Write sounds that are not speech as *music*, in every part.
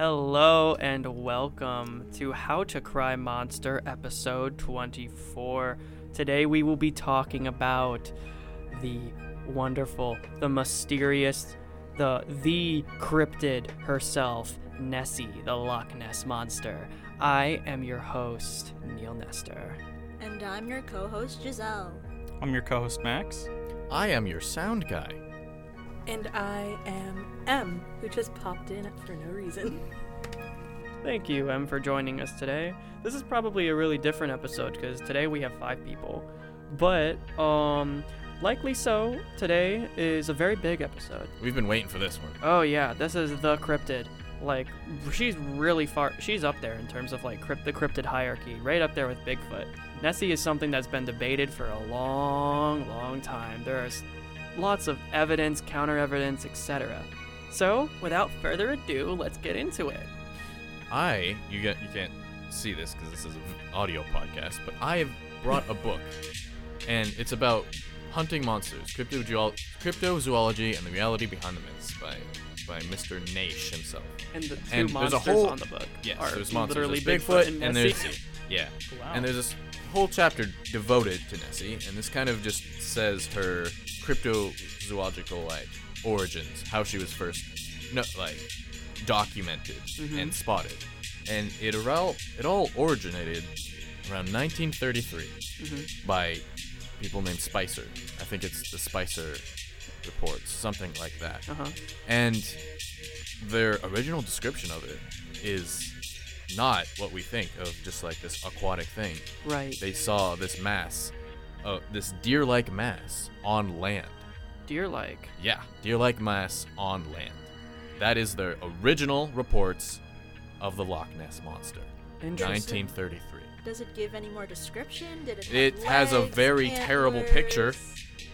Hello and welcome to How to Cry Monster episode 24. Today we will be talking about the wonderful, the mysterious, the the cryptid herself, Nessie, the Loch Ness monster. I am your host, Neil Nestor. And I'm your co host, Giselle. I'm your co-host Max. I am your sound guy. And I am M, who just popped in for no reason. *laughs* Thank you, M, for joining us today. This is probably a really different episode because today we have five people. But, um, likely so, today is a very big episode. We've been waiting for this one. Oh, yeah, this is the cryptid. Like, she's really far, she's up there in terms of, like, crypt, the cryptid hierarchy, right up there with Bigfoot. Nessie is something that's been debated for a long, long time. There's lots of evidence, counter evidence, etc. So, without further ado, let's get into it. I you get you can't see this because this is an audio podcast, but I have brought a book, and it's about hunting monsters, cryptozool- cryptozoology, and the reality behind the myths by by Mr. Naish himself. And the two And there's a whole- on the book Yes, there's monsters. literally There's Bigfoot, Bigfoot, and, and Nessie. there's *laughs* yeah, Wow. and there's this whole chapter devoted to Nessie, and this kind of just says her cryptozoological like origins, how she was first no like documented Mhm. and spotted, and it all it all originated around 1933 Mhm. by people named Spicer. I think it's the Spicer reports, something like that. Uh huh. And their original description of it is not what we think of just like this aquatic thing. Right. They saw this mass, uh, this deer like mass on land. Deer like. Yeah, deer like mass on land. That is the original reports of the Loch Ness Monster. Interesting. 1933. Does it give any more description? Did it have It has a legs, very terrible picture.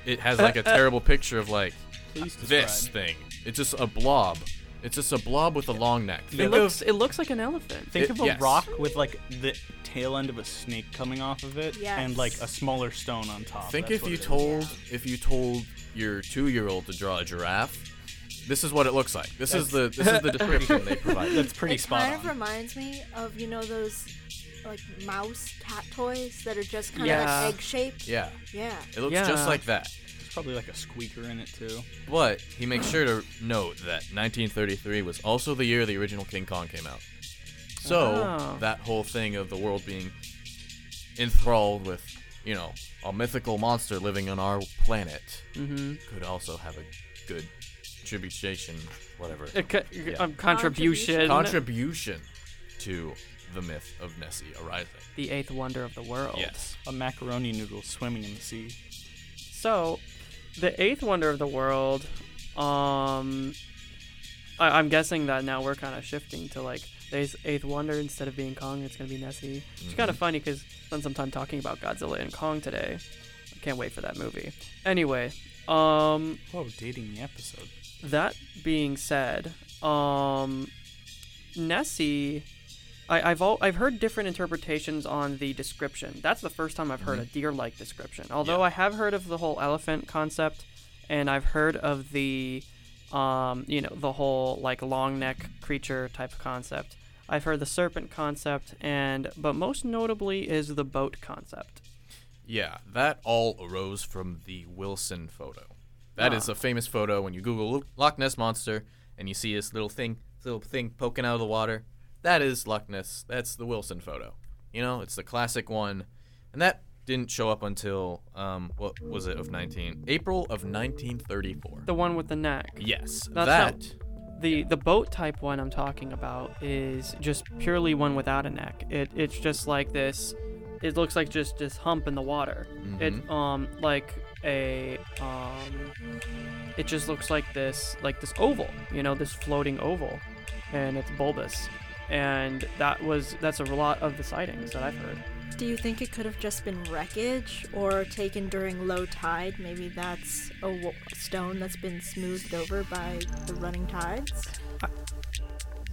It has like a *laughs* terrible picture of like this thing. It's just a blob. It's just a blob with a long neck. It Think looks. of It looks like an elephant. Think It- of a yes. rock with like the tail end of a snake coming off of it, Yes. and like a smaller stone on top. Think That's if you it is. told if you told your two year old to draw a giraffe, this is what it looks like. This is the this is the *laughs* description they provide. That's pretty it spot kind on. of reminds me of, you know, those like mouse cat toys that are just kind Yeah. of like egg shaped. yeah, Yeah. it looks Yeah. just like that. There's probably like a squeaker in it too. But he makes sure to note that 1933 was also the year the original King Kong came out. So Oh. that whole thing of the world being enthralled with, you know, a mythical monster living on our planet Mm-hmm. could also have a good tribulation, whatever. A, co- um, contribution. contribution to the myth of Nessie arising. the eighth wonder of the world. Yes. A macaroni noodle swimming in the sea. So, the eighth wonder of the world. Um, I, I'm guessing that now we're kind of shifting to like the eighth wonder instead of being Kong. It's gonna be Nessie. It's kind of funny because spent some time talking about Godzilla and Kong today. I can't wait for that movie. Anyway, um, Whoa, dating the episode. that being said, um, Nessie, I, I've all, I've heard different interpretations on the description. That's the first time I've heard a deer-like description. Although Yeah. I have heard of the whole elephant concept, and I've heard of the, um, you know, the whole like long neck creature type of concept. I've heard the serpent concept, and but most notably is the boat concept. Yeah, that all arose from the Wilson photo. That is Ah. a famous photo when you Google Loch Ness monster and you see this little thing, little thing poking out of the water. That is Loch Ness. That's the Wilson photo. You know, it's the classic one, and that didn't show up until um, what was it of 19 April of 1934. The one with the neck. yes, That's that. The the boat type one I'm talking about is just purely one without a neck. It it's just like this. It looks like just this hump in the water. It Mhm. um like a um. It just looks like this like this oval. You know this floating oval, and it's bulbous. And that was that's a lot of the sightings that I've heard. Do you think it could have just been wreckage or taken during low tide? Maybe that's a w- stone that's been smoothed over by the running tides?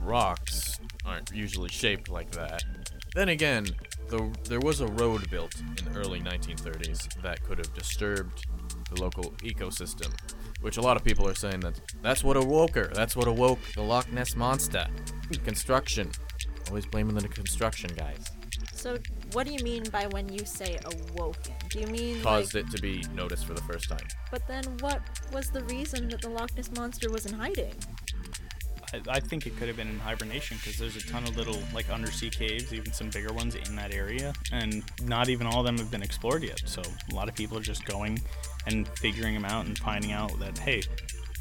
rocks aren't usually shaped like that. Then again, the, there was a road built in the early 1930s that could have disturbed the local ecosystem. Which a lot of people are saying that that's what awoke her. That's what awoke the Loch Ness monster. Construction. Always blaming the construction guys. So, what do you mean by when you say awoken? Do you mean Caused like, it to be noticed for the first time. But then, what was the reason that the Loch Ness monster was in hiding? I, I think it could have been in hibernation because there's a ton of little like undersea caves, even some bigger ones in that area, and not even all of them have been explored yet. So a lot of people are just going and figuring them out and finding out that hey,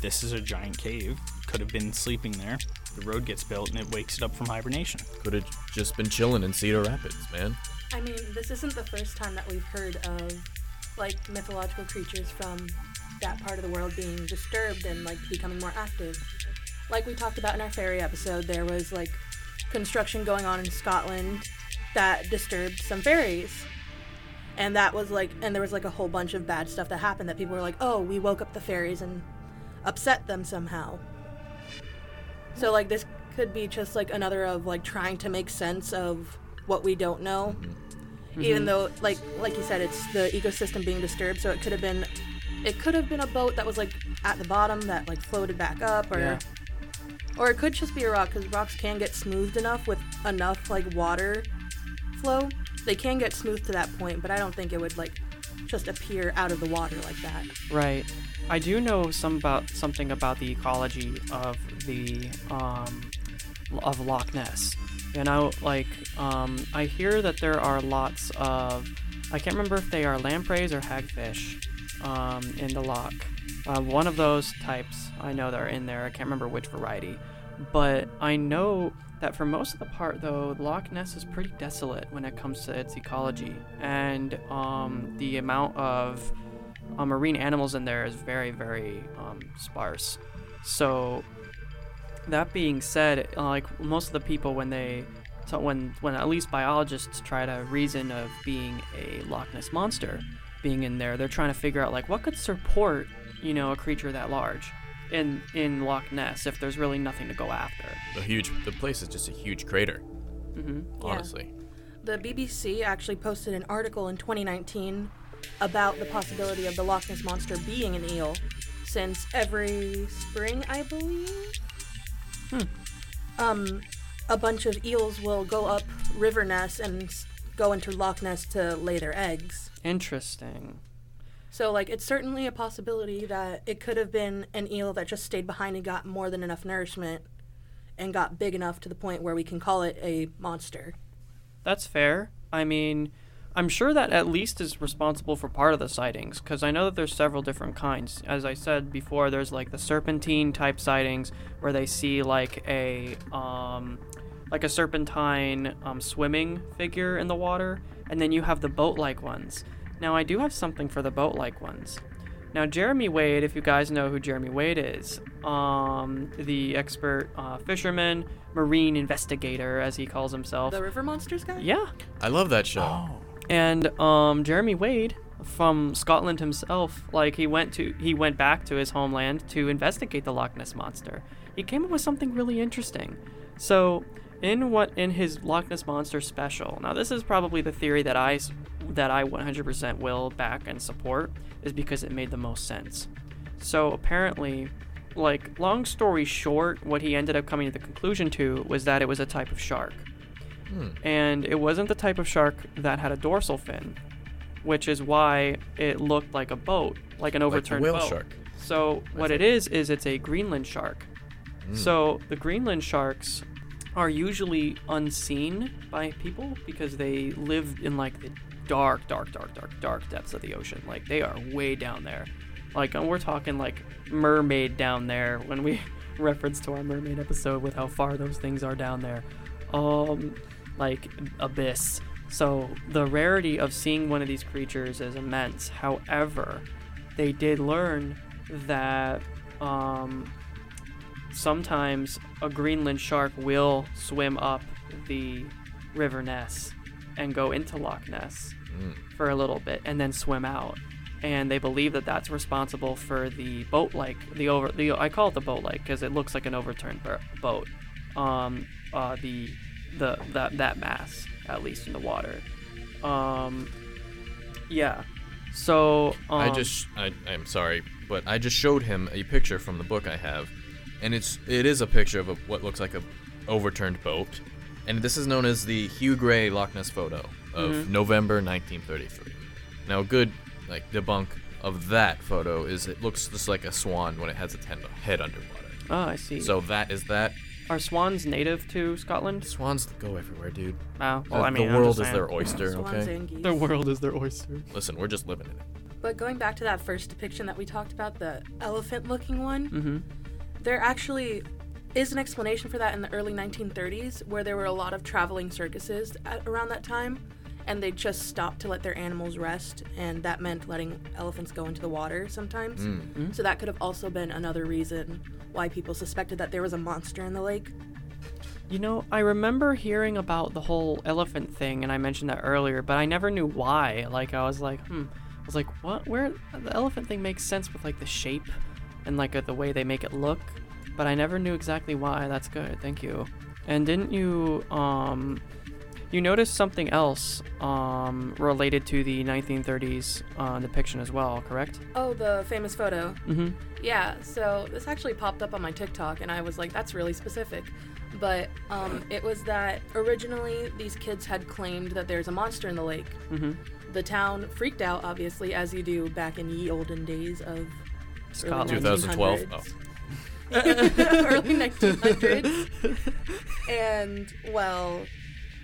this is a giant cave. Could have been sleeping there. The road gets built and it wakes it up from hibernation. Could have just been chilling in Cedar Rapids, man. I mean, this isn't the first time that we've heard of like mythological creatures from that part of the world being disturbed and like becoming more active. Like we talked about in our fairy episode, there was like construction going on in Scotland that disturbed some fairies. And that was like, and there was like a whole bunch of bad stuff that happened that people were like, oh, we woke up the fairies and upset them somehow. So, like, this could be just like another of like trying to make sense of what we don't know. Mm-hmm. Even mm-hmm. though, like, like you said, it's the ecosystem being disturbed, so it could have been, it could have been a boat that was like at the bottom that like floated back up, or, Yeah. Or it could just be a rock because rocks can get smoothed enough with enough like water flow. They can get smooth to that point, but I don't think it would like just appear out of the water like that. Right. I do know some about something about the ecology of the um, of Loch Ness. You know, like um, I hear that there are lots of I can't remember if they are lampreys or hagfish um, in the loch. Uh, one of those types I know that are in there. I can't remember which variety, but I know that for most of the part though, Loch Ness is pretty desolate when it comes to its ecology, and um, the amount of uh, marine animals in there is very, very um, sparse. So, that being said, like most of the people when they, so when when at least biologists try to reason of being a Loch Ness monster being in there, they're trying to figure out like what could support you know a creature that large in in Loch Ness if there's really nothing to go after. The huge, the place is just a huge crater. hmm Yeah. Honestly. The BBC actually posted an article in 2019 about the possibility of the Loch Ness monster being an eel, since every spring, I believe, um, a bunch of eels will go up River Ness and go into Loch Ness to lay their eggs. Interesting. So, like, it's certainly a possibility that it could have been an eel that just stayed behind and got more than enough nourishment and got big enough to the point where we can call it a monster. That's fair. I mean, I'm sure that at least is responsible for part of the sightings, because I know that there's several different kinds. As I said before, there's like the serpentine type sightings where they see like a um, like a serpentine um, swimming figure in the water, and then you have the boat-like ones. Now, I do have something for the boat-like ones. Now, Jeremy Wade, if you guys know who Jeremy Wade is, um, the expert uh, fisherman, marine investigator, as he calls himself. The river monsters guy? Yeah, I love that show. Oh. and um, Jeremy Wade from Scotland himself, like he went to he went back to his homeland to investigate the Loch Ness monster. He came up with something really interesting. So, in what in his Loch Ness monster special. Now, this is probably the theory that I that I 100% will back and support is because it made the most sense. So, apparently, like long story short, what he ended up coming to the conclusion to was that it was a type of shark Hmm. and it wasn't the type of shark that had a dorsal fin, which is why it looked like a boat, like an overturned Like whale boat. shark. So what it is is it's a Greenland shark. Mm. So the Greenland sharks are usually unseen by people because they live in like the dark, dark, dark, dark, dark depths of the ocean. Like they are way down there. Like and we're talking like mermaid down there when we *laughs* reference to our mermaid episode with how far those things are down there. Um like abyss. So the rarity of seeing one of these creatures is immense. However, they did learn that um, sometimes a Greenland shark will swim up the River Ness and go into Loch Ness Mm. for a little bit and then swim out. And they believe that that's responsible for the boat-like, the over, the I call it the boat-like because it looks like an overturned bo- boat. Um, uh, the, the that that mass at least in the water. Um, yeah. So um, I just I I'm sorry, but I just showed him a picture from the book I have, and it's it is a picture of a, what looks like a overturned boat, and this is known as the Hugh Gray Loch Ness photo of Mm-hmm. November 1933. Now, a good like debunk of that photo is it looks just like a swan when it has its head, head underwater. Oh, I see. So that is that. are swans native to Scotland? Swans go everywhere, dude. Oh, well, the, I mean, the world is their oyster. Swans Okay. and geese. The world is their oyster. Listen, we're just living in it. But going back to that first depiction that we talked about, the elephant looking one, Mm-hmm. There actually is an explanation for that in the early 1930s where there were a lot of traveling circuses at, around that time and they just stopped to let their animals rest and that meant letting elephants go into the water sometimes Mm. so that could have also been another reason why people suspected that there was a monster in the lake You know, I remember hearing about the whole elephant thing, and I mentioned that earlier, but I never knew why. Like, I was like, hmm. I was like, what? Where? The elephant thing makes sense with like the shape and like uh, the way they make it look, but I never knew exactly why. That's good. Thank you. And didn't you um, you noticed something else um related to the 1930s uh, depiction as well? Correct? oh the famous photo Mm-hmm. Yeah, so this actually popped up on my TikTok, and I was like, that's really specific. But um, it was that originally these kids had claimed that there's a monster in the lake. Mm-hmm. The town freaked out, obviously, as you do back in ye olden days of Scotland. 2012. 1900s. Oh. *laughs* early 1900s. and, well,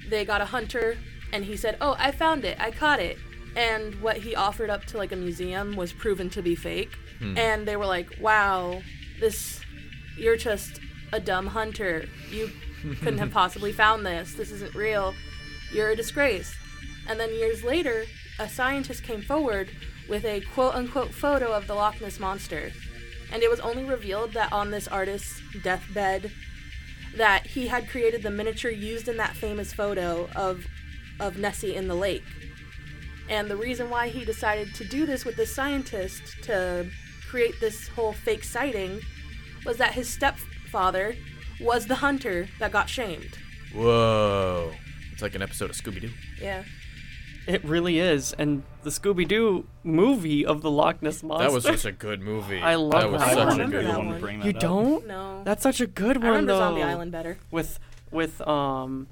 they got a hunter, and he said, Oh, I found it, I caught it. And what he offered up to like a museum was proven to be fake. Hmm. And they were like, Wow, this, you're just a dumb hunter. You couldn't have *laughs* possibly found this. This isn't real. You're a disgrace. And then years later, a scientist came forward with a quote unquote photo of the Loch Ness Monster. And it was only revealed that on this artist's deathbed that he had created the miniature used in that famous photo of of Nessie in the lake. And the reason why he decided to do this with this scientist to create this whole fake sighting was that his stepfather was the hunter that got shamed. Whoa. It's like an episode of Scooby Doo. Yeah. It really is, and the Scooby Doo movie of the Loch Ness monster. That was such a good movie. *laughs* I love that was that I such don't a good that one one. to bring you don't? No. That's such a good I one remember though. Zombie Island better. with with um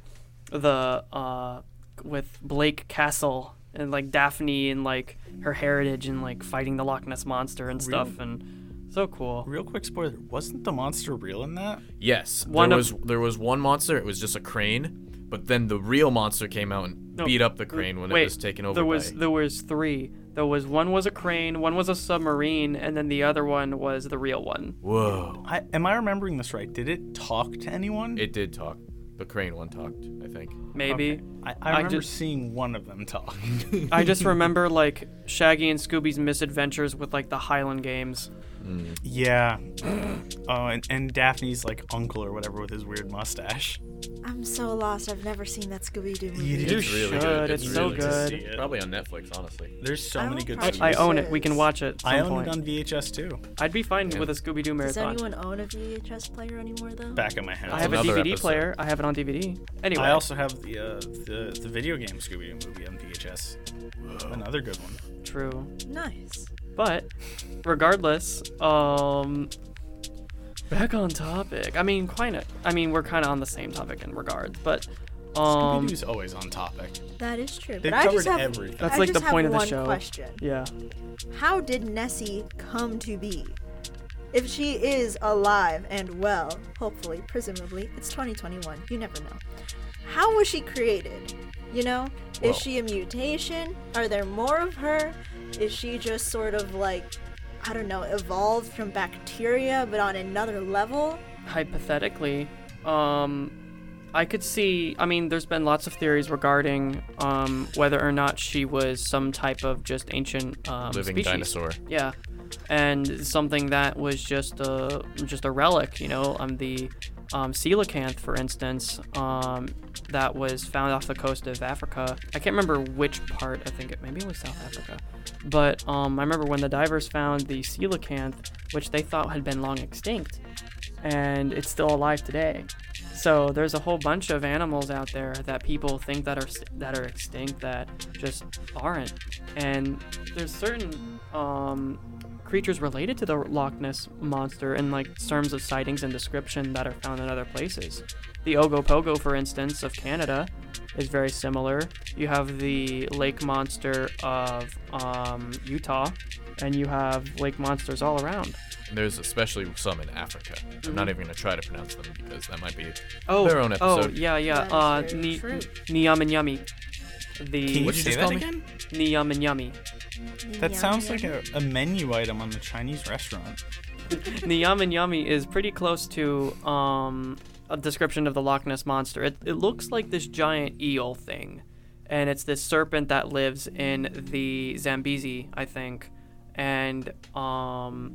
the uh with Blake Castle and like Daphne and like her heritage and like fighting the Loch Ness monster and stuff and so cool. Real quick spoiler: wasn't the monster real in that? Yes, One there of- was there was one monster. It was just a crane, but then the real monster came out and No, beat up the crane when Wait, it was taken over there was by. there was three. There was one was a crane, one was a submarine, and then the other one was the real one. Whoa! I, am I remembering this right? Did it talk to anyone? It did talk. The crane one talked. I think. Maybe. Okay. I, I I remember just- seeing one of them talk. I just *laughs* remember like Shaggy and Scooby's misadventures with like the Highland games. Yeah. *clears throat* Oh, and, and Daphne's like uncle or whatever with his weird mustache. I'm so lost. I've never seen that Scooby Doo movie. You It's really should, good. it's so really good. it. Probably on Netflix, honestly. There's so I many good. probably I own it. We can watch it. I own point. it on VHS too. I'd be fine Yeah. with a Scooby Doo marathon. Does anyone own a VHS player anymore, though? Back in my house. I have a DVD episode. player. I have it on DVD. Anyway, I also have the uh, the the video game Scooby Doo movie on VHS. Another good one. true. Nice. But regardless, um back on topic. I mean, kind of I mean, we're kind of on the same topic in regards, but Scooby um Doo's always on topic. That is true. They've but I just covered have, everything. That's I like just the point of the one show. question. yeah. How did Nessie come to be? If she is alive and well, hopefully, presumably, it's 2021. You never know. How was she created? You know, Well- is she a mutation? Are there more of her? Is she just sort of like, I don't know, evolved from bacteria but on another level? hypothetically, um, I could see. I mean, there's been lots of theories regarding um, whether or not she was some type of just ancient um, Living species. dinosaur. Yeah, and something that was just a just a relic. You know, um, the um, coelacanth, for instance, um, that was found off the coast of Africa. I can't remember which part. I think it maybe it was South Africa. But um, I remember when the divers found the coelacanth, which they thought had been long extinct, and it's still alive today. So there's a whole bunch of animals out there that people think that are that are extinct that just aren't, and there's certain um, creatures related to the Loch Ness monster in like terms of sightings and description that are found in other places. The Ogopogo, for instance, of Canada, is very similar. You have the lake monster of um, Utah, and you have lake monsters all around. And there's especially some in Africa. I'm not even gonna try to pronounce them because that might be Oh, their own episode. oh episode. yeah, yeah. That is Uh, Ni- true. Nyami. Can The you What'd you say just that call me? again? Nyami. That sounds like a, a menu item on the Chinese restaurant. *laughs* Nyami is pretty close to um, a description of the Loch Ness monster. It, it looks like this giant eel thing, and it's this serpent that lives in the Zambezi, I think. And um,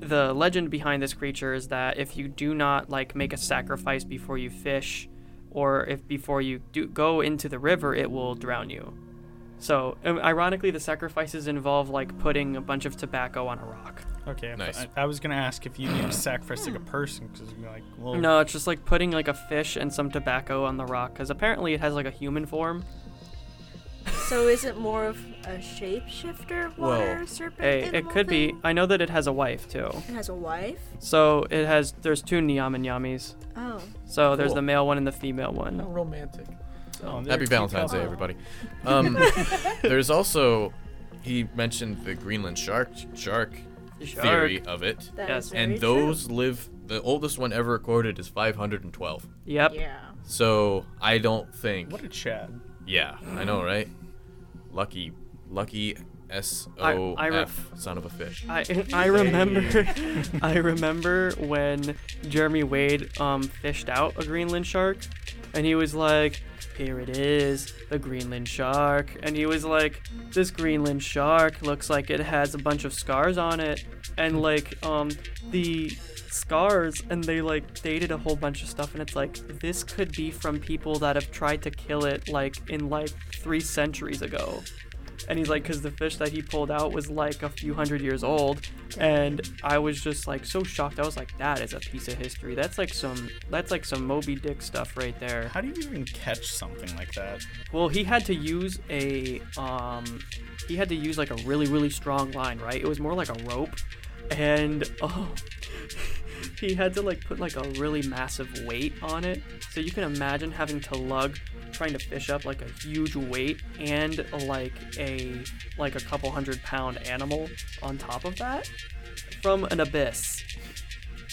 the legend behind this creature is that if you do not like make a sacrifice before you fish, or if before you do go into the river, it will drown you. So, ironically, the sacrifices involve like putting a bunch of tobacco on a rock. Okay, Nice. I, I was gonna ask if you need to sacrifice like a person because you'd be like, well, No, it's just like putting like a fish and some tobacco on the rock because apparently it has like a human form. So is it more of a shapeshifter water Well, serpent? Hey, it animal could be. I know that it has a wife too. It has a wife. So it has. There's two Nyamanyamis. Oh, So there's the male one and the female one. How romantic. oh, Happy Valentine's Day, couple. everybody. Um, *laughs* there's also he mentioned the Greenland shark shark Shark. theory of it, that Yes, is very and true. those live. The oldest one ever recorded is 512. Yep. Yeah. So I don't think. What a chat. Yeah, I know, right? Lucky, lucky S O I re- F, son of a fish. I I remember *laughs* I remember when Jeremy Wade um fished out a Greenland shark, and he was like, "Here it is, the Greenland shark," and he was like, "This Greenland shark looks like it has a bunch of scars on it," and like um the scars and they like dated a whole bunch of stuff. And it's like this could be from people that have tried to kill it like in like three centuries ago and he's like because the fish that he pulled out was like a few hundred years old. And i was just like so shocked. I was like that is a piece of history. That's like some that's like some moby dick stuff right there. How do you even catch something like that? well he had to use a um he had to use like a really really strong line right? It was more like a rope. And oh *laughs* he had to like put like a really massive weight on it. So you can imagine having to lug trying to fish up like a huge weight and like a like a couple hundred pound animal on top of that from an abyss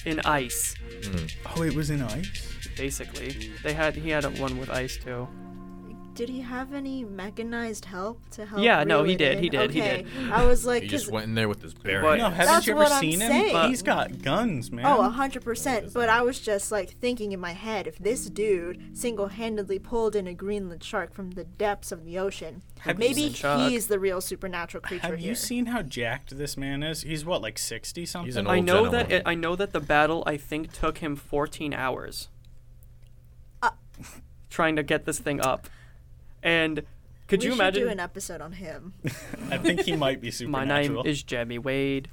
in ice. Hmm. Oh, it was in ice. basically. They had he had one with ice too Did he have any mechanized help to help? Yeah, no, he did, in? he did, he okay. did. I was like, He 'cause- just went in there with his bare But- No, hands. haven't That's you ever what I'm seen him? saying. He's got guns, man. Oh, a hundred percent. But I was just like thinking in my head, if this dude single-handedly pulled in a Greenland shark from the depths of the ocean, Have you maybe seen Shark? he's the real supernatural creature here. Have here. you seen how jacked this man is? He's what, like sixty something? He's an old I old know gentleman. that it, I know that the battle I think took him 14 hours. Uh. trying to get this thing up. And could we you should imagine do an episode on him. I think he might be *laughs* my name is Jamie Wade.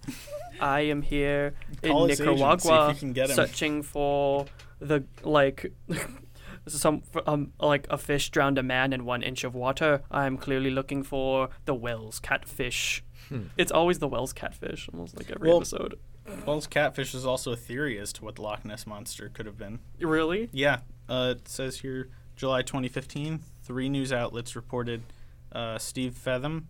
I am here in Call his agent, see if Nicaragua you can get him. searching for the like *laughs* some um like a fish drowned a man in 1 inch of water. I'm clearly looking for the Wels catfish. It's always the Wels catfish almost like every Well- episode. Wels catfish is also a theory as to what the Loch Ness monster could have been. Really? Yeah, uh, it says here July 2015. Three news outlets reported uh, Steve Feltham,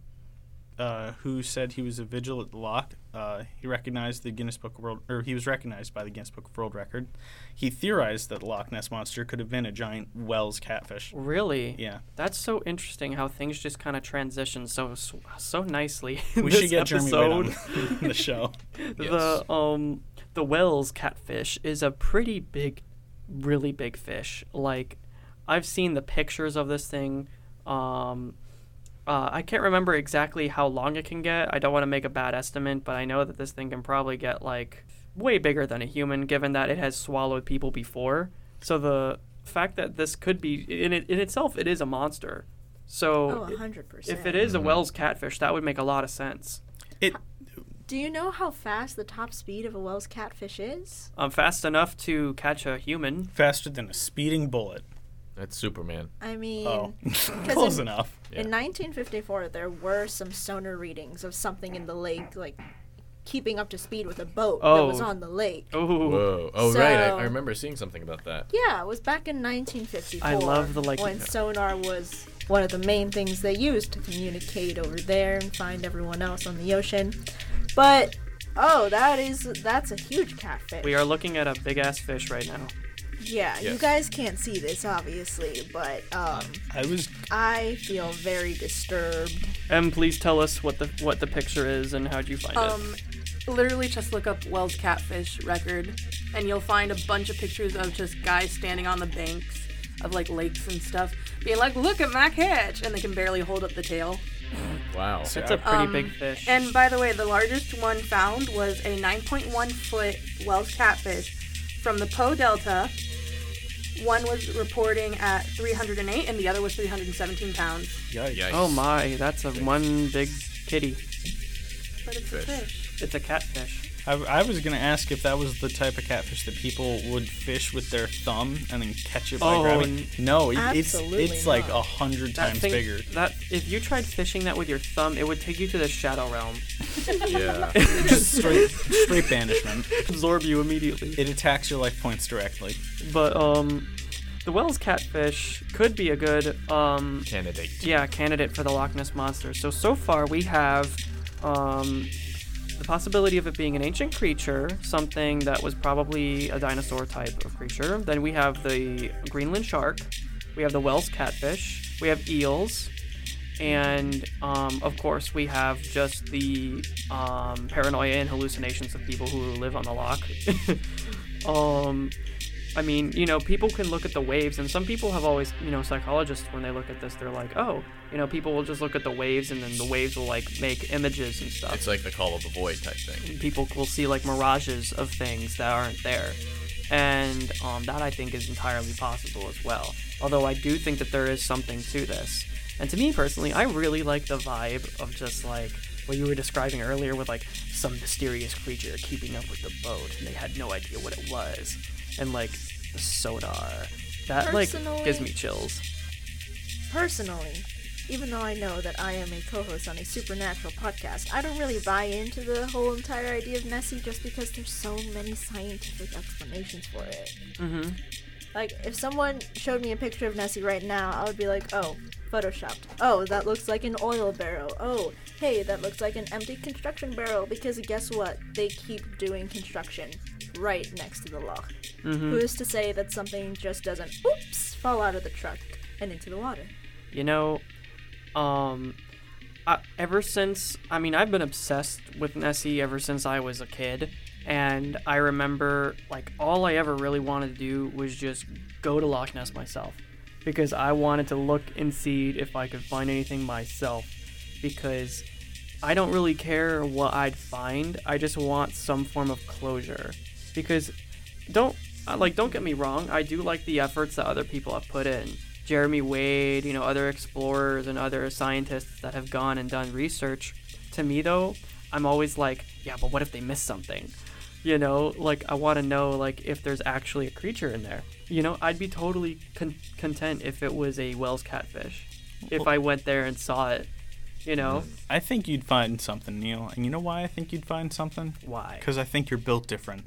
uh, who said he was a vigil at the loch. Uh, he recognized the Guinness Book of World, or he was recognized by the Guinness Book of World Record. He theorized that the Loch Ness monster could have been a giant Wels catfish. Really? Yeah, That's so interesting how things just kind of transition so so nicely. *laughs* in we this should get Jeremy Wade on *laughs* the show. *laughs* The um the Wels catfish is a pretty big, really big fish. Like, I've seen the pictures of this thing. Um, uh, I can't remember exactly how long it can get. I don't want to make a bad estimate, but I know that this thing can probably get like way bigger than a human, given that it has swallowed people before. So the fact that this could be in it in itself, it is a monster. So Oh, hundred percent. if it is a Wels catfish, that would make a lot of sense. It Do you know how fast the top speed of a Wels catfish is? Um, fast enough to catch a human. Faster than a speeding bullet. That's Superman. I mean, Oh, *laughs* 'cause *laughs* close in- enough. Yeah. In 1954, there were some sonar readings of something in the lake, like keeping up to speed with a boat that was Oh. on the lake. Oh, Whoa. Oh, right. I, I remember seeing something about that. Yeah, it was back in 1954. I love the, like- when sonar was one of the main things they used to communicate over there and find everyone else on the ocean. But oh, that is that's a huge catfish. we are looking at a big ass fish right now. Yeah, you guys can't see this obviously, but um, I was I feel very disturbed. Em, please tell us what the what the picture is and how'd you find it? Um, literally just look up Wels catfish record, and you'll find a bunch of pictures of just guys standing on the banks of like lakes and stuff, being like, "Look at my catch," and they can barely hold up the tail. Wow. It's a pretty Um, big fish. And by the way, the largest one found was a 9.1 foot Wels catfish from the Po Delta. One was reporting at 308, and the other was 317 pounds. yikes. Yikes. oh my, that's a one big kitty. But it's a Fish. fish. It's a catfish. I, I was gonna ask if that was the type of catfish that people would fish with their thumb and then catch it by Oh, grabbing. n- No, it, it's Absolutely it's like a hundred That times thing, bigger. That if you tried fishing that with your thumb, it would take you to the shadow realm, *laughs* Yeah. *laughs* Just straight straight banishment. absorb you immediately. It attacks your life points directly. But um, the Wels catfish could be a good um, Candidate. yeah, candidate for the Loch Ness monster. So so far we have um, the possibility of it being an ancient creature, something that was probably a dinosaur type of creature. Then we have the Greenland shark. We have the Wels catfish. We have eels. And um, of course, we have just the um, paranoia and hallucinations of people who live on the loch. *laughs* um, I mean, you know, people can look at the waves, and some people have always, you know, psychologists, when they look at this, they're like, oh, you know, people will just look at the waves, and then the waves will, like, make images and stuff. It's like the call of the void type thing. people will see, like, mirages of things that aren't there. And um, that, I think, is entirely possible as well. Although I do think that there is something to this. And to me personally, I really like the vibe of just, like, what you were describing earlier with, like, some mysterious creature keeping up with the boat, and they had no idea what it was. And, like, the sonar. That, like, gives me chills. Personally, even though I know that I am a co-host on a supernatural podcast, I don't really buy into the whole entire idea of Nessie just because there's so many scientific explanations for it. Mm-hmm. Like, if someone showed me a picture of Nessie right now, I would be like, oh, photoshopped. Oh, that looks like an oil barrel. Oh, hey, that looks like an empty construction barrel. Because guess what? They keep doing construction right next to the loch. Mm-hmm. Who is to say that something just doesn't, oops, fall out of the truck and into the water? You know, um, I, ever since I mean I've been obsessed with Nessie ever since I was a kid, and I remember like all I ever really wanted to do was just go to Loch Ness myself, because I wanted to look and see if I could find anything myself, because I don't really care what I'd find. I just want some form of closure, because don't uh, like don't get me wrong. I do like the efforts that other people have put in. Jeremy Wade, you know, other explorers and other scientists that have gone and done research. To me, though, I'm always like, yeah, but what if they miss something? You know, like I want to know, like, if there's actually a creature in there. You know, I'd be totally con- content if it was a Wels catfish. If I went there and saw it, you know, I think you'd find something, Neil. And you know why I think you'd find something? why? Because I think you're built different.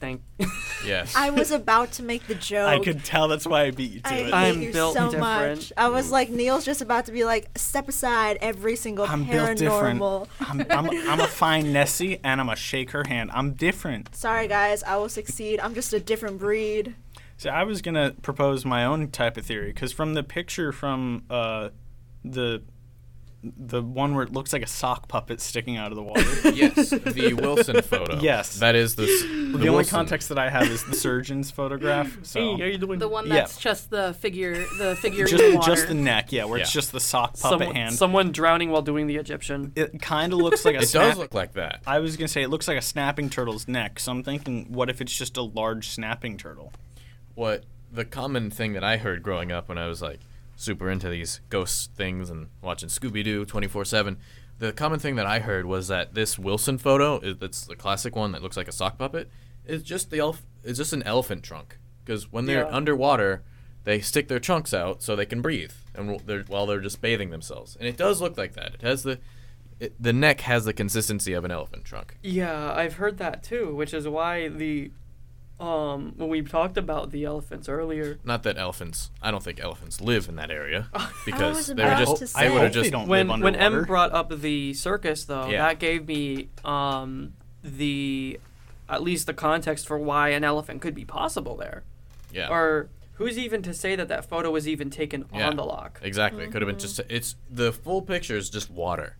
Thank. *laughs* Yes. I was about to make the *laughs* joke. I could tell that's why I beat you to I it. hate I'm you built so different. much. I was like, Neil's just about to be like, step aside every single I'm built different. paranormal. I'm, I'm, I'm a fine Nessie, and I'm a shake her hand. I'm different. Sorry, guys, I will succeed. I'm just a different breed. So I was gonna propose my own type of theory because from the picture from uh, the the one where it looks like a sock puppet sticking out of the water. *laughs* yes. The Wilson photo. Yes. That is the. s- the only context that I have is the surgeon's photograph. So Hey, how you doing? The one Yeah. that's just the figure, the figure in just water. just the neck, yeah, where it's just the sock puppet someone, hand. someone drowning while doing the Egyptian. it kind of looks like a It snap- does look like that. I was gonna say it looks like a snapping turtle's neck. So I'm thinking, what if it's just a large snapping turtle? What the common thing that I heard growing up when I was like super into these ghost things and watching Scooby Doo 24 7 the common thing that I heard was that this Wilson photo, that's the classic one that looks like a sock puppet, is just the elf. It's just an elephant trunk. Because when they're Yeah. underwater, they stick their trunks out so they can breathe, and they're, while they're just bathing themselves, and it does look like that. It has the, it, the neck has the consistency of an elephant trunk. Yeah, I've heard that too, which is why the um when we talked about the elephants earlier. Not that elephants. I don't think elephants live in that area *laughs* I because was they were just to they say. would have hope they just don't When live when M brought up the circus though, Yeah. that gave me um the at least the context for why an elephant could be possible there. yeah. Or who's even to say that that photo was even taken Yeah. on the loch? Exactly. It could have been just it's the full picture is just water,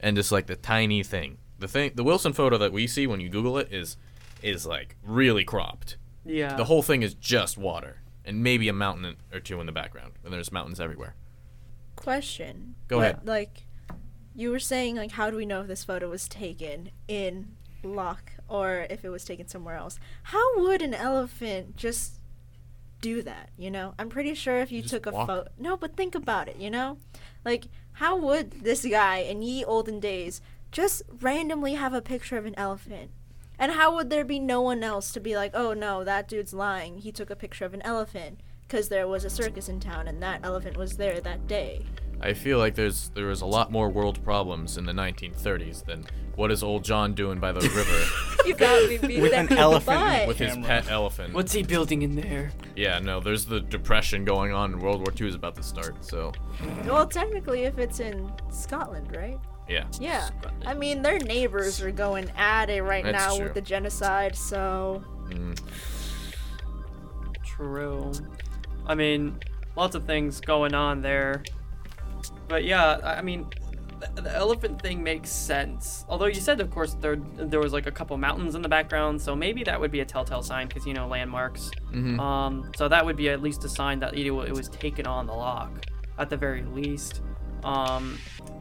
and just like the tiny thing. The thing, the Wilson photo that we see when you Google it is, is like really cropped. Yeah. The whole thing is just water, and maybe a mountain or two in the background, and there's mountains everywhere. Question. Go What- ahead. Like, you were saying, like, how do we know if this photo was taken in Loch or if it was taken somewhere else? How would an elephant just do that? You know, I'm pretty sure if you Just took a walk. photo. No, but think about it. You know, like, how would this guy in ye olden days just randomly have a picture of an elephant? And how would there be no one else to be like, oh no, that dude's lying. He took a picture of an elephant because there was a circus in town and that elephant was there that day. I feel like there's there was a lot more world problems in the 1930s than what is old John doing by the *laughs* river You got me beat With that an elephant by. with his pet elephant. What's he building in there? Yeah, no, there's the depression going on, and World War II is about to start. So Well, technically, if it's in Scotland, right? Yeah. Yeah. I mean, their neighbors are going at it right That's now true. with the genocide, so. Mm. True. I mean, lots of things going on there. But yeah, I I mean, the, the elephant thing makes sense. Although you said, of course, there there was like a couple mountains in the background, so maybe that would be a telltale sign because you know landmarks. Mhm. Um, so that would be at least a sign that you it was taken on the loch, at the very least. Um,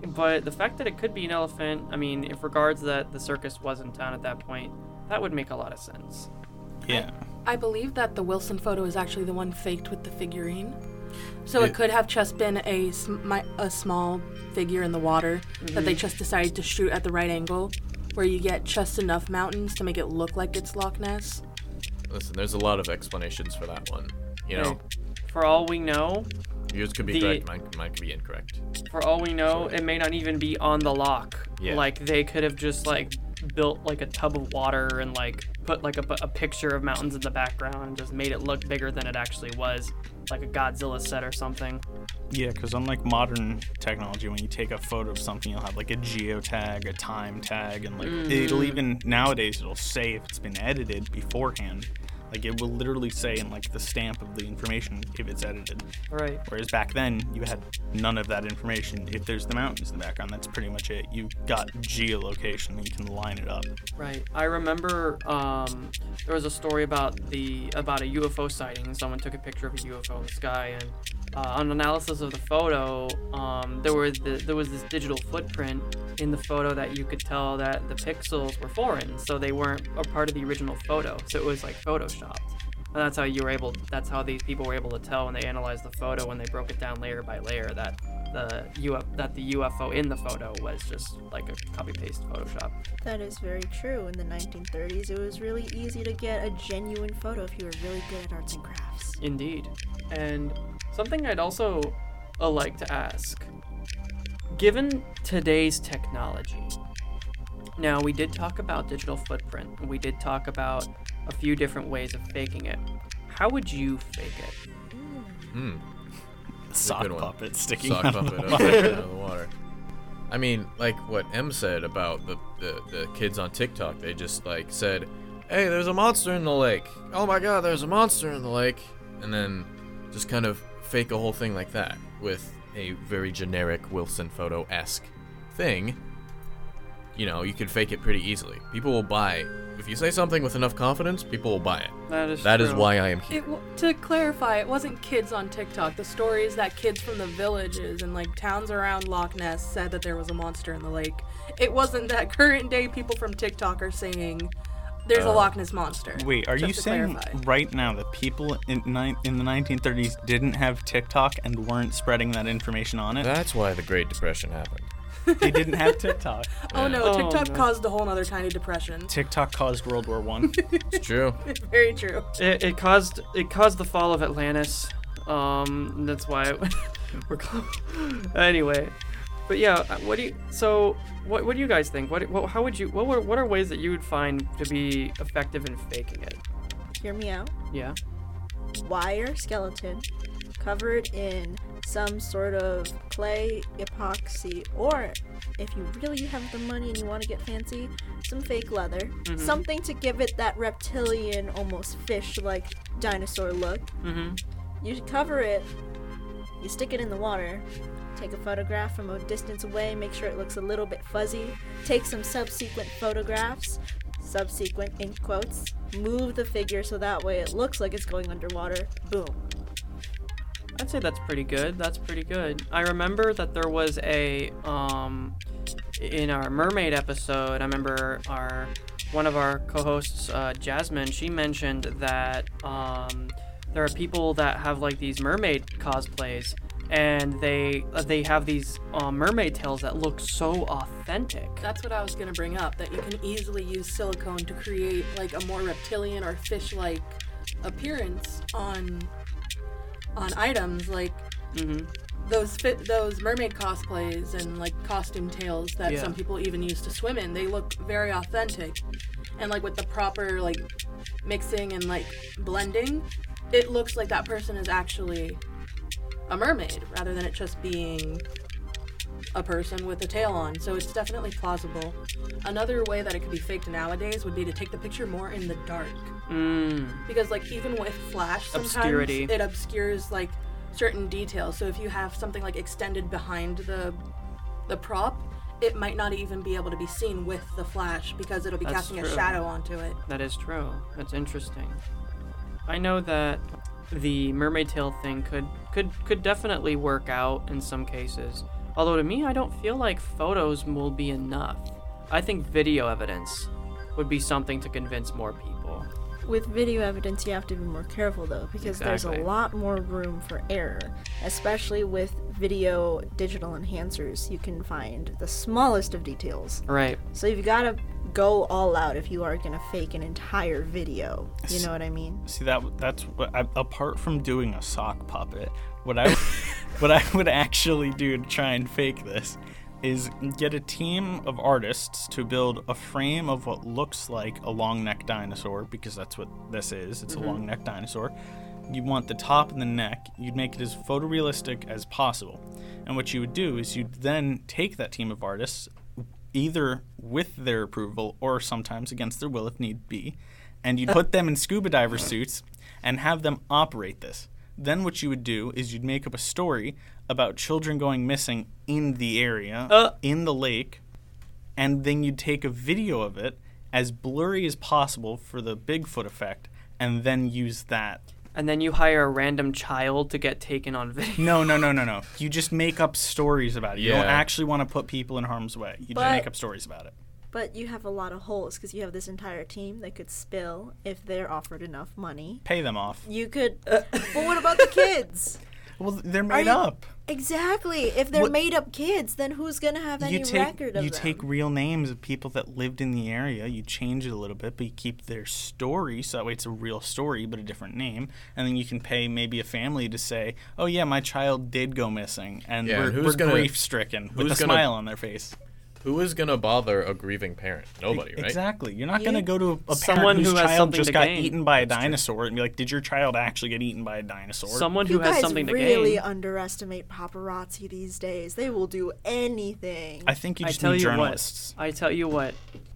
but the fact that it could be an elephant, I mean, if regards that the circus was in town at that point, that would make a lot of sense. Yeah. I believe that the Wilson photo is actually the one faked with the figurine. So It- it, could have just been a, sm- my, a small figure in the water that they just decided to shoot at the right angle, where you get just enough mountains to make it look like it's Loch Ness. Listen, there's a lot of explanations for that one. You know, for all we know, yours could be the- correct, mine, mine could be incorrect. For all we know, it may not even be on the loch. Yeah. Like they could have just like built like a tub of water and like put like a, a picture of mountains in the background and just made it look bigger than it actually was, like a Godzilla set or something. Yeah, because unlike modern technology, when you take a photo of something, you'll have like a geotag, a time tag, and like mm-hmm. it'll even nowadays it'll say if it's been edited beforehand. Like it will literally say in like the stamp of the information if it's edited. Right. Whereas back then you had none of that information. If there's the mountains in the background, that's pretty much it. You got geolocation, you can line it up. Right. I remember um, there was a story about the about a UFO sighting. Someone took a picture of a UFO in the sky, and uh, on analysis of the photo, um, there were the, there was this digital footprint in the photo that you could tell that the pixels were foreign, so they weren't a part of the original photo. So it was like photoshopped. And that's how you were able. That's how these people were able to tell when they analyzed the photo when they broke it down layer by layer that the UFO that the UFO in the photo was just like a copy paste Photoshop. That is very true. In the 1930s, it was really easy to get a genuine photo if you were really good at arts and crafts. Indeed. And something I'd also uh, like to ask given today's technology, now we did talk about digital footprint, we did talk about a few different ways of faking it. How would you fake it? Hmm. *laughs* Sock puppet sticking Sock out of the water. out of the water. I mean, like what M said about the, the, the kids on TikTok, they just like said, Hey, there's a monster in the lake. Oh my god, there's a monster in the lake. And then just kind of fake a whole thing like that with a very generic Wilson photo esque thing. You know, you could fake it pretty easily. People will buy. If you say something with enough confidence, people will buy it. That is That is true. why I am here. It, w- to clarify, it wasn't kids on TikTok. The story is that kids from the villages and like towns around Loch Ness said that there was a monster in the lake. It wasn't that current day people from TikTok are saying there's a Uh, Loch Ness monster. Wait, are Just you to saying clarify. right now that people in, ni- in the 1930s didn't have TikTok and weren't spreading that information on it? That's why the Great Depression happened. They didn't have TikTok. *laughs* Oh no, Oh, TikTok no. caused a whole other tiny depression. TikTok caused World War One. *laughs* It's true. *laughs* Very true. It, it caused it caused the fall of Atlantis. Um, that's why we're close. anyway. But yeah, uh, what do you? So, what, what do you guys think? What, what how would you? What were, what are ways that you would find to be effective in faking it? Hear me out. Yeah. Wire skeleton, covered in some sort of clay, epoxy, or if you really have the money and you want to get fancy, some fake leather. Mhm. Something to give it that reptilian, almost fish like dinosaur look. Mm-hmm. You cover it, you stick it in the water, take a photograph from a distance away, make sure it looks a little bit fuzzy, take some subsequent photographs, subsequent in quotes, move the figure so that way it looks like it's going underwater. Boom. I'd say that's pretty good. That's pretty good. I remember that there was a um in our mermaid episode. I remember our one of our co-hosts, uh, Jasmine. She mentioned that um there are people that have like these mermaid cosplays, and they uh, they have these uh, mermaid tails that look so authentic. That's what I was gonna bring up. That you can easily use silicone to create like a more reptilian or fish-like appearance on on items like Mm-hmm. those fit those mermaid cosplays and like costume tails that Yeah. some people even use to swim in. They look very authentic, and like with the proper like mixing and like blending, it looks like that person is actually a mermaid rather than it just being a person with a tail on. So it's definitely plausible. Another way that it could be faked nowadays would be to take the picture more in the dark Mm. because like even with flash sometimes Obscurity. it obscures like certain details so if you have something like extended behind the the prop it might not even be able to be seen with the flash because it'll be That's casting true. a shadow onto it That is true. That's interesting. I know that the mermaid tail thing could could could definitely work out in some cases. Although to me, I don't feel like photos will be enough. I think video evidence would be something to convince more people. With video evidence, you have to be more careful though, because there's a lot more room for error, especially with video digital enhancers. You can find the smallest of details. Right. So you've got to go all out if you are going to fake an entire video. You know what I mean? See that that's what I, apart from doing a sock puppet, what I *laughs* what I would actually do to try and fake this is get a team of artists to build a frame of what looks like a long neck dinosaur because that's what this is. It's a mm-hmm. long neck dinosaur. You want the top and the neck. You'd make it as photorealistic as possible. And what you would do is you'd then take that team of artists, either with their approval or sometimes against their will if need be, and you'd uh. put them in scuba diver suits and have them operate this. Then what you would do is you'd make up a story about children going missing in the area, Uh. in the lake, and then you'd take a video of it as blurry as possible for the Bigfoot effect, and then use that. And then you hire a random child to get taken on video. No, no, no, no, no. You just make up stories about it. You don't actually want to put people in harm's way. You just But- make up stories about it. But you have a lot of holes because you have this entire team that could spill if they're offered enough money. Pay them off. You could. *laughs* but what about the kids? Well, they're made you- up. Exactly. If they're What- made up kids, then who's gonna have any you take record of you them? You take real names of people that lived in the area. You change it a little bit, but you keep their story so that way it's a real story but a different name. And then you can pay maybe a family to say, "Oh yeah, my child did go missing," and Yeah, we're, we're grief stricken with a gonna- smile on their face. Who is gonna bother a grieving parent? Nobody, right? Exactly. You're not You- going to go to a, a parent Someone whose who has child just got gain. eaten by a That's true. dinosaur and be like, "Did your child actually get eaten by a dinosaur?" Someone you who has guys something to gain. really underestimate paparazzi these days. They will do anything. I think you I just tell need you journalists. what. I tell you what.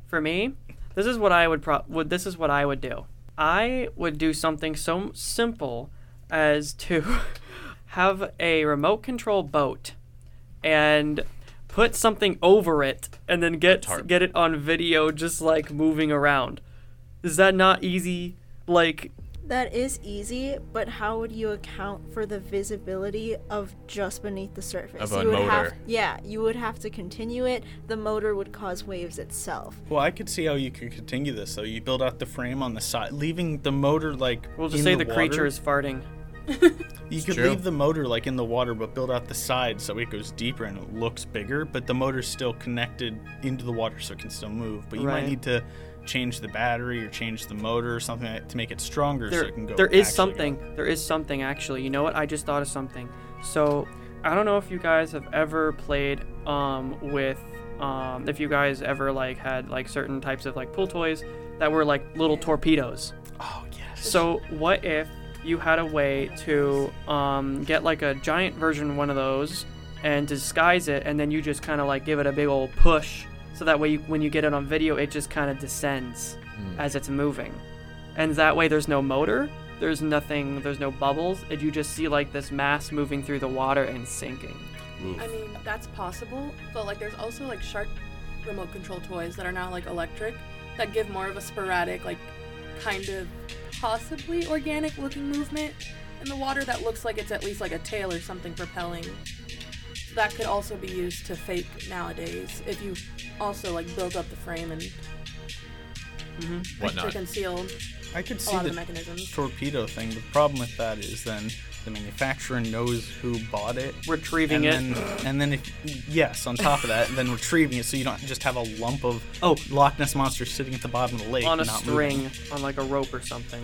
For me, this is what I would pro. Would this is what I would do. I would do something so simple as to *laughs* have a remote control boat and put something over it and then get get it on video just like moving around. Is that not easy? Like That is easy, but how would you account for the visibility of just beneath the surface? Of a you would Have, yeah, you would have to continue it. The motor would cause waves itself. Well, I could see how you could continue this. though. you build out the frame on the side, leaving the motor like. we'll just in say the, the creature water. is farting. *laughs* You could true. leave the motor like in the water, but build out the side so it goes deeper and it looks bigger. But the motor's still connected into the water, so it can still move. But you Right. might need to change the battery or change the motor or something like- to make it stronger, so it can go. there is actually go. something there is something actually you know what i just thought of something so i don't know if you guys have ever played um with um if you guys ever like had like certain types of like pool toys that were like little torpedoes Oh yes. so what if you had a way to um get like a giant version of one of those and disguise it and then you just kind of like give it a big old push so that way you, when you get it on video it just kind of descends Hmm. as it's moving. And that way there's no motor, there's nothing, there's no bubbles, and you just see like this mass moving through the water and sinking. Oof. I mean, that's possible, but like there's also like shark remote control toys that are now like electric that give more of a sporadic, like kind of possibly organic looking movement in the water that looks like it's at least like a tail or something propelling. So that could also be used to fake nowadays if you also like build up the frame and mm-hmm. to Whatnot. conceal I could a see lot of the the mechanisms. torpedo thing. The problem with that is then the manufacturer knows who bought it. Retrieving and it. Then, and then if yes, on top of that, *laughs* then retrieving it so you don't just have a lump of Oh. Loch Ness monster sitting at the bottom of the lake on a not moving. string, on like a rope or something.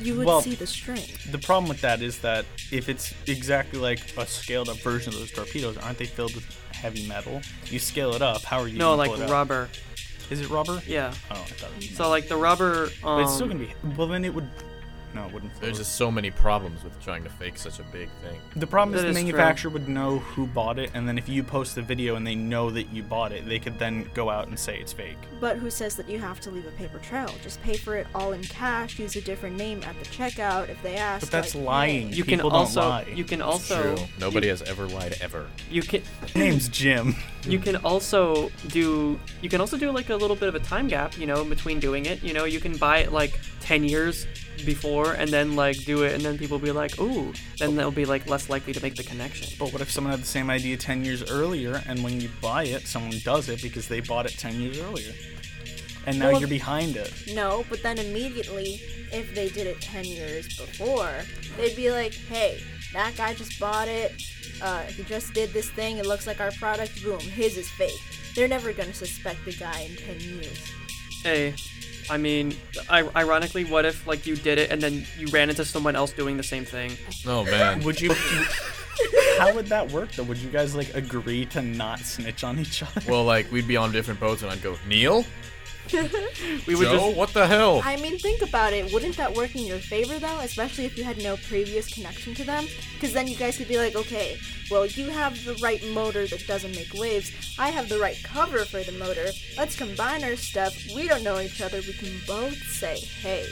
You would Well- see the string. The problem with that is that if it's exactly like a scaled up version of those torpedoes, aren't they filled with heavy metal? You scale it up. How are you? No, like pull it out? rubber. Is it rubber? Yeah. Oh, I thought it was. So like the rubber. Um, but it's still gonna be. Well, then it would. No, it wouldn't. There's just so many problems with trying to fake such a big thing. The problem is That the is true. manufacturer would know who bought it, and then if you post the video and they know that you bought it, they could then go out and say it's fake. But who says that you have to leave a paper trail? Just pay for it all in cash. Use a different name at the checkout if they ask. But that's like, lying. hey. you can People don't also lie. you can It's also true. Nobody has ever lied ever. you can *laughs* Name's Jim. you can also do you can also do like a little bit of a time gap you know between doing it you know you can buy it like 10 years before and then like do it and then people be like ooh then they'll be like less likely to make the connection But what if someone had the same idea 10 years earlier, and when you buy it, someone does it because they bought it 10 years earlier? And now Well- you're behind it. No, but then immediately, if they did it 10 years before, they'd be like, hey, that guy just bought it. Uh, he just did this thing. It looks like our product. Boom, his is fake. They're never going to suspect the guy in 10 years. hey i mean I- ironically what if like you did it and then you ran into someone else doing the same thing Oh man. Would you. How would that work though? Would you guys like agree to not snitch on each other? well, like we'd be on different boats, and I'd go, Neil, *laughs* we would Joe, just what the hell? I mean, think about it. Wouldn't that work in your favor, though? Especially if you had no previous connection to them? Because then you guys could be like, okay, well, you have the right motor that doesn't make waves. I have the right cover for the motor. Let's combine our stuff. We don't know each other. We can both say, hey,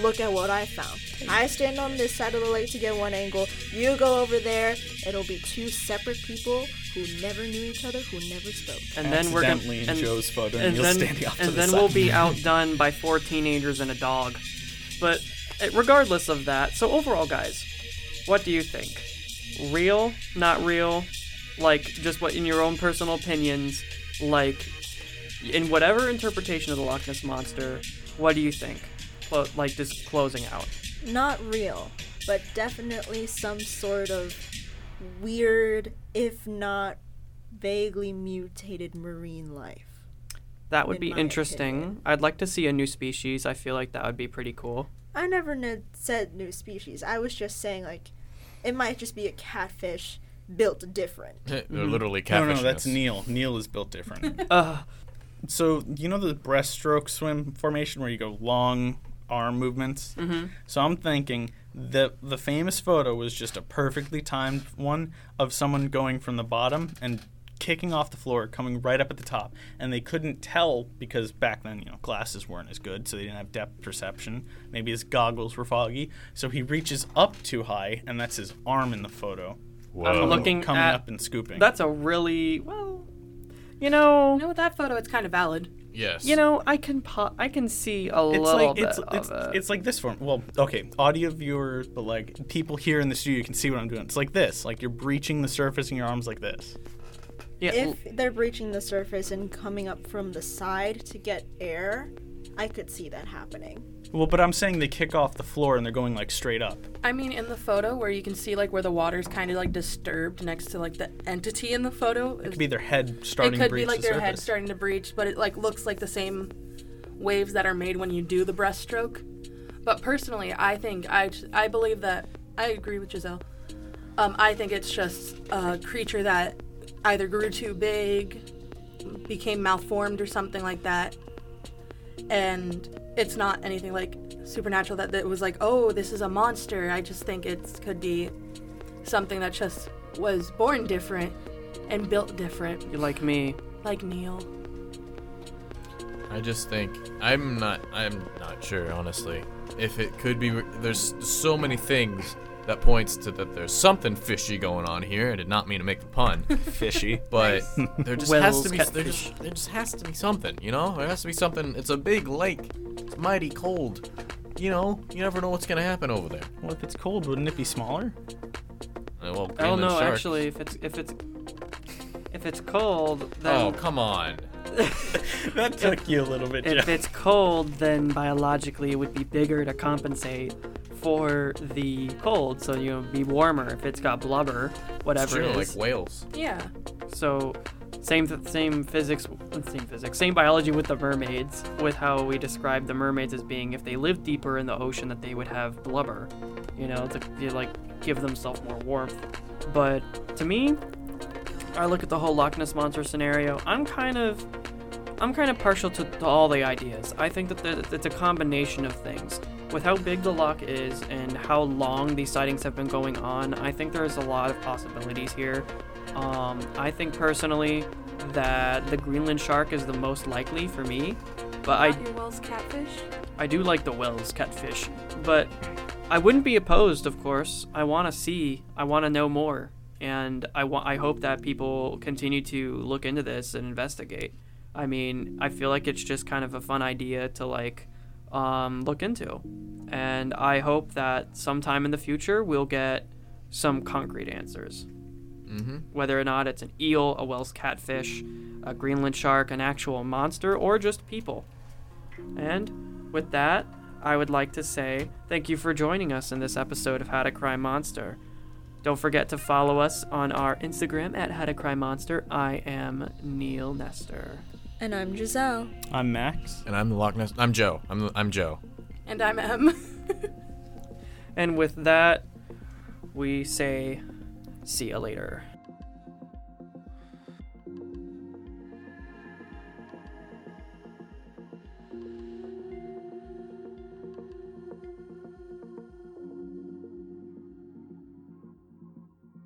look at what I found. I stand on this side of the lake to get one angle. You go over there. It'll be two separate people who never knew each other, who never spoke. and then we're gonna Accidentally and, Joe's photo, and and Neil's then, standing off to and the then side. We'll be outdone by four teenagers and a dog. But eh, regardless of that so overall guys what do you think? Real? Not real? Like just what in your own personal opinions like in whatever interpretation of the Loch Ness monster what do you think? Clo- like just closing out. Not real, but definitely some sort of weird, if not vaguely mutated marine life. That would In be interesting opinion. i'd like to see a new species i feel like that would be pretty cool I never kn- said new species. I was just saying like it might just be a catfish built different. *laughs* They're literally catfish. No, no, that's. Neil. Neil is built different. *laughs* *laughs* uh so you know the breaststroke swim formation where you go long arm movements. Mm-hmm. So I'm thinking the the famous photo was just a perfectly timed one of someone going from the bottom and kicking off the floor, coming right up at the top, and they couldn't tell because back then you know glasses weren't as good, so they didn't have depth perception. Maybe his goggles were foggy, so he reaches up too high, and that's his arm in the photo. Whoa. I'm looking coming at- up and scooping. that's a really well you know You know, with that photo, it's kind of valid. Yes. You know, I can po- I can see a it's little like bit it's of it's, it. it's like this form. Well, okay, audio viewers, but like people here in the studio can see what I'm doing. It's like this. Like you're breaching the surface in your arms like this. Yeah, If they're breaching the surface and coming up from the side to get air, I could see that happening. Well, but I'm saying they kick off the floor and they're going like straight up. I mean, in the photo where you can see like where the water's kind of like disturbed next to like the entity in the photo, It could be their head starting it to could breach be like the their head starting to breach, but it like looks like the same waves that are made when you do the breaststroke. But personally, I think I I believe that I agree with Giselle. Um, I think it's just a creature that either grew too big, became malformed, or something like that, and it's not anything like supernatural that, that was like, oh, this is a monster. I just think it could be something that just was born different and built different, You like me. like Neil. I just think I'm not. I'm not sure, honestly. If it could be, there's so many things that points to that there's something fishy going on here. I did not mean to make the pun, *laughs* Fishy. but there just has to be. There just, there just has to be something, you know. There has to be something. It's a big lake. It's mighty cold. You know, you never know what's gonna happen over there. Well, if it's cold, wouldn't it be smaller? Uh, well, I don't know shark- actually if it's if it's if it's cold then Oh come on. *laughs* that took you a little bit, if it's cold then biologically it would be bigger to compensate for the cold so you know be warmer. If it's got blubber It's whatever true, it like whales. Yeah. so same th- same physics same physics same biology with the mermaids with how we describe the mermaids as being if they lived deeper in the ocean that they would have blubber you know to, to like give themselves more warmth. But to me i look at the whole loch ness monster scenario i'm kind of i'm kind of partial to, to all the ideas. I think that the, it's a combination of things with how big the loch is and how long these sightings have been going on i think there's a lot of possibilities here um, I think personally that the Greenland shark is the most likely for me, but I your Wels catfish. I do like the Wels catfish, but I wouldn't be opposed, of course. I want to see, I want to know more, and I want I hope that people continue to look into this and investigate. I mean, I feel like it's just kind of a fun idea to like um, look into, and I hope that sometime in the future we'll get some concrete answers Mm-hmm. whether or not it's an eel, a Wels catfish, a Greenland shark, an actual monster, or just people. And with that, I would like to say thank you for joining us in this episode of How to Cry Monster. Don't forget to follow us on our Instagram at How to Cry Monster. I am Neil Nestor. And I'm Giselle. I'm Max. And I'm the Loch Ness. I'm Joe. I'm I'm Joe. And I'm M. *laughs* And with that, we say see you later.